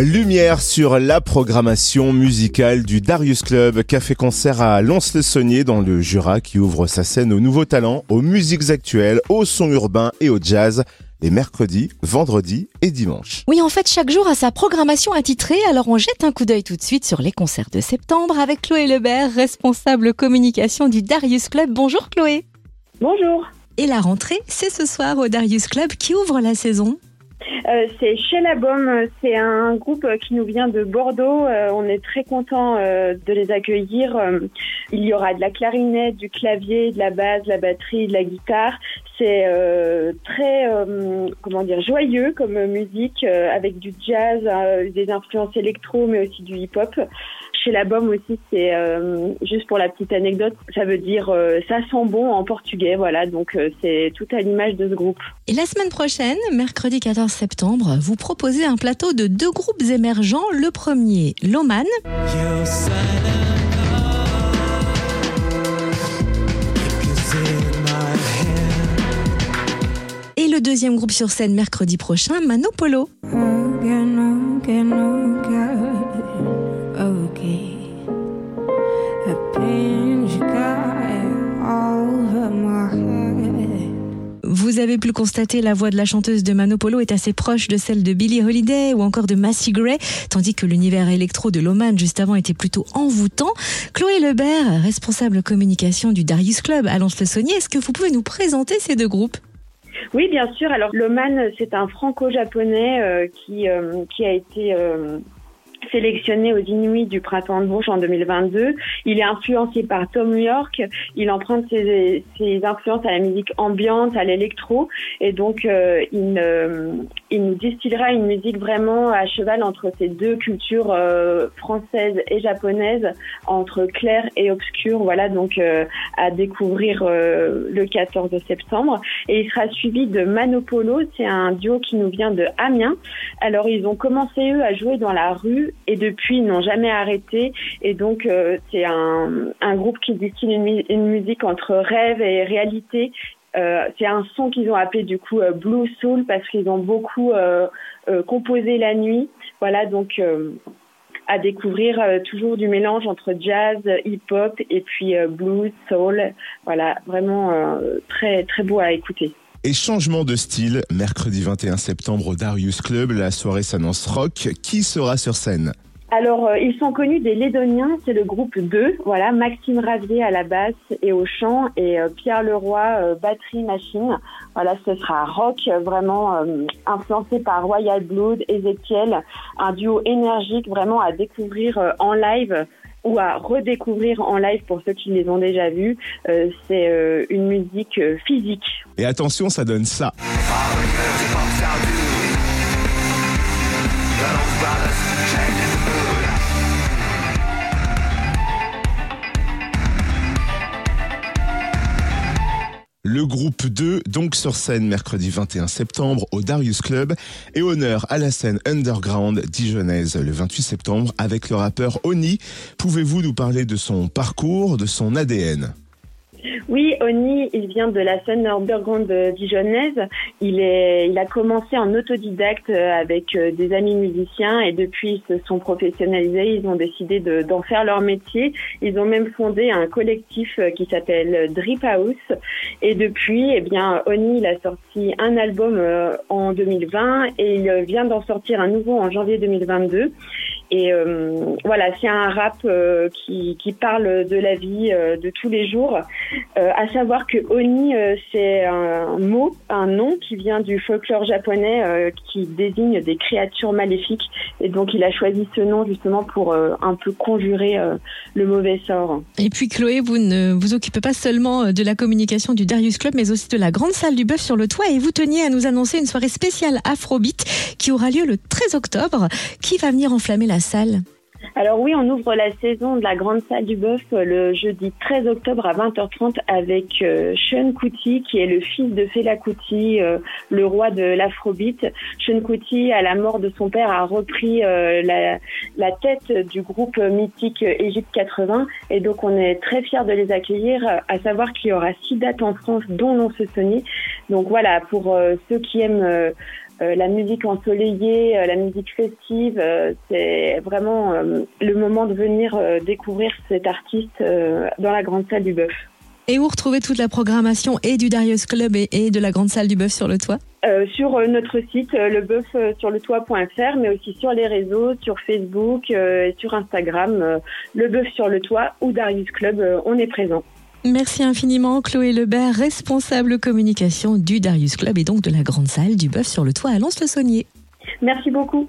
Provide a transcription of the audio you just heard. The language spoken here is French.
Lumière sur la programmation musicale du Darius Club, café-concert à Lons-le-Saunier dans le Jura qui ouvre sa scène aux nouveaux talents, aux musiques actuelles, aux sons urbains et au jazz les mercredis, vendredis et dimanches. Oui, en fait, chaque jour a sa programmation attitrée, alors on jette un coup d'œil tout de suite sur les concerts de septembre avec Chloé Lebert, responsable communication du Darius Club. Bonjour Chloé. Bonjour. Et la rentrée, c'est ce soir au Darius Club qui ouvre la saison. Euh, c'est chez la c'est un groupe qui nous vient de Bordeaux. Euh, on est très content euh, de les accueillir. il y aura de la clarinette, du clavier, de la basse, de la batterie, de la guitare. C'est très comment dire joyeux comme musique avec du jazz, des influences électro, mais aussi du hip-hop. Chez la Baume aussi, c'est juste pour la petite anecdote, ça veut dire ça sent bon en portugais, voilà. Donc c'est tout à l'image de ce groupe. Et la semaine prochaine, mercredi 14 septembre, vous proposez un plateau de deux groupes émergents. Le premier, Loman. Et le deuxième groupe sur scène mercredi prochain, Manopolo. Vous avez pu le constater, la voix de la chanteuse de Manopolo est assez proche de celle de Billie Holiday ou encore de Massey Gray, tandis que l'univers électro de Loman juste avant était plutôt envoûtant. Chloé Lebert, responsable communication du Darius Club à Lons-le-Saunier, est-ce que vous pouvez nous présenter ces deux groupes? Oui, bien sûr. Alors, Loman, c'est un franco-japonais euh, qui, euh, qui a été euh, sélectionné aux Inuits du printemps de Bourges en 2022. Il est influencé par Tom York. Il emprunte ses, ses influences à la musique ambiante, à l'électro, et donc euh, il, euh, il nous distillera une musique vraiment à cheval entre ces deux cultures euh, françaises et japonaises, entre clair et obscur. Voilà, donc à découvrir le 14 septembre. Et il sera suivi de Manopolo. C'est un duo qui nous vient de Amiens. Alors ils ont commencé eux à jouer dans la rue et depuis ils n'ont jamais arrêté et donc euh, c'est un, un, groupe qui distille une, une, musique entre rêve et réalité. Euh, c'est un son qu'ils ont appelé du coup euh, Blue Soul parce qu'ils ont beaucoup euh, euh, composé la nuit. Voilà donc à découvrir toujours du mélange entre jazz, hip-hop et puis blues, soul. Voilà, vraiment très très beau à écouter. Changement de style, mercredi 21 septembre au Darius Club, la soirée s'annonce rock. Qui sera sur scène? Alors, euh, ils sont connus des Lédoniens, c'est le groupe 2. Voilà, Maxime Ravier à la basse et au chant et euh, Pierre Leroy, euh, batterie machine. Voilà, ce sera rock, vraiment influencé par Royal Blood, Ezekiel, un duo énergique vraiment à découvrir en live ou à redécouvrir en live pour ceux qui les ont déjà vus. Euh, c'est euh, une musique euh, physique. Et attention, ça donne ça. Le groupe 2, donc sur scène mercredi 21 septembre au Darius Club, et honneur à la scène underground dijonnaise le 28 septembre avec le rappeur Oni. Pouvez-vous nous parler de son parcours, de son ADN oui, Oni, il vient de la scène underground dijonnaise. Il, il a commencé en autodidacte avec euh, des amis musiciens et depuis ils se sont professionnalisés. Ils ont décidé d'en faire leur métier. Ils ont même fondé un collectif euh, qui s'appelle Drip House. Et depuis, eh bien, Oni, il a sorti un album euh, en 2020 et il vient d'en sortir un nouveau en janvier 2022. Et euh, voilà, c'est un rap euh, qui, qui, parle de la vie euh, de tous les jours. à savoir que Oni, c'est un mot, un nom qui vient du folklore japonais qui désigne des créatures maléfiques. Et donc, il a choisi ce nom justement pour un peu conjurer le mauvais sort. Et puis, Chloé, vous ne vous occupez pas seulement de la communication du Darius Club, mais aussi de la grande salle du bœuf sur le toit. Et vous teniez à nous annoncer une soirée spéciale Afrobeat qui aura lieu le 13 octobre. Qui va venir enflammer la salle alors oui, on ouvre la saison de la Grande Salle du Bœuf le jeudi 13 octobre à 20h30 avec euh, Sean Kuti, qui est le fils de Fela Kuti, euh, le roi de l'afrobeat. Sean Kuti, à la mort de son père, a repris euh, la, la, tête du groupe mythique Égypte 80 et donc on est très fiers de les accueillir, à savoir qu'il y aura six dates en France, dont non se sonner. Donc voilà, pour ceux qui aiment la musique ensoleillée, la musique festive. c'est vraiment le moment de venir découvrir cet artiste dans la grande salle du Bœuf. Et où retrouver toute la programmation et du Darius Club et, de la grande salle du Bœuf sur le toit? Euh, Sur euh, notre site euh, lebeufsurletoit.fr, mais aussi sur les réseaux, sur Facebook et sur Instagram, le Bœuf sur le toit ou Darius Club, on est présent. Merci infiniment Chloé Lebert, responsable communication du Darius Club et donc de la grande salle du Bœuf sur le toit à Lons-le-Saunier. Merci beaucoup.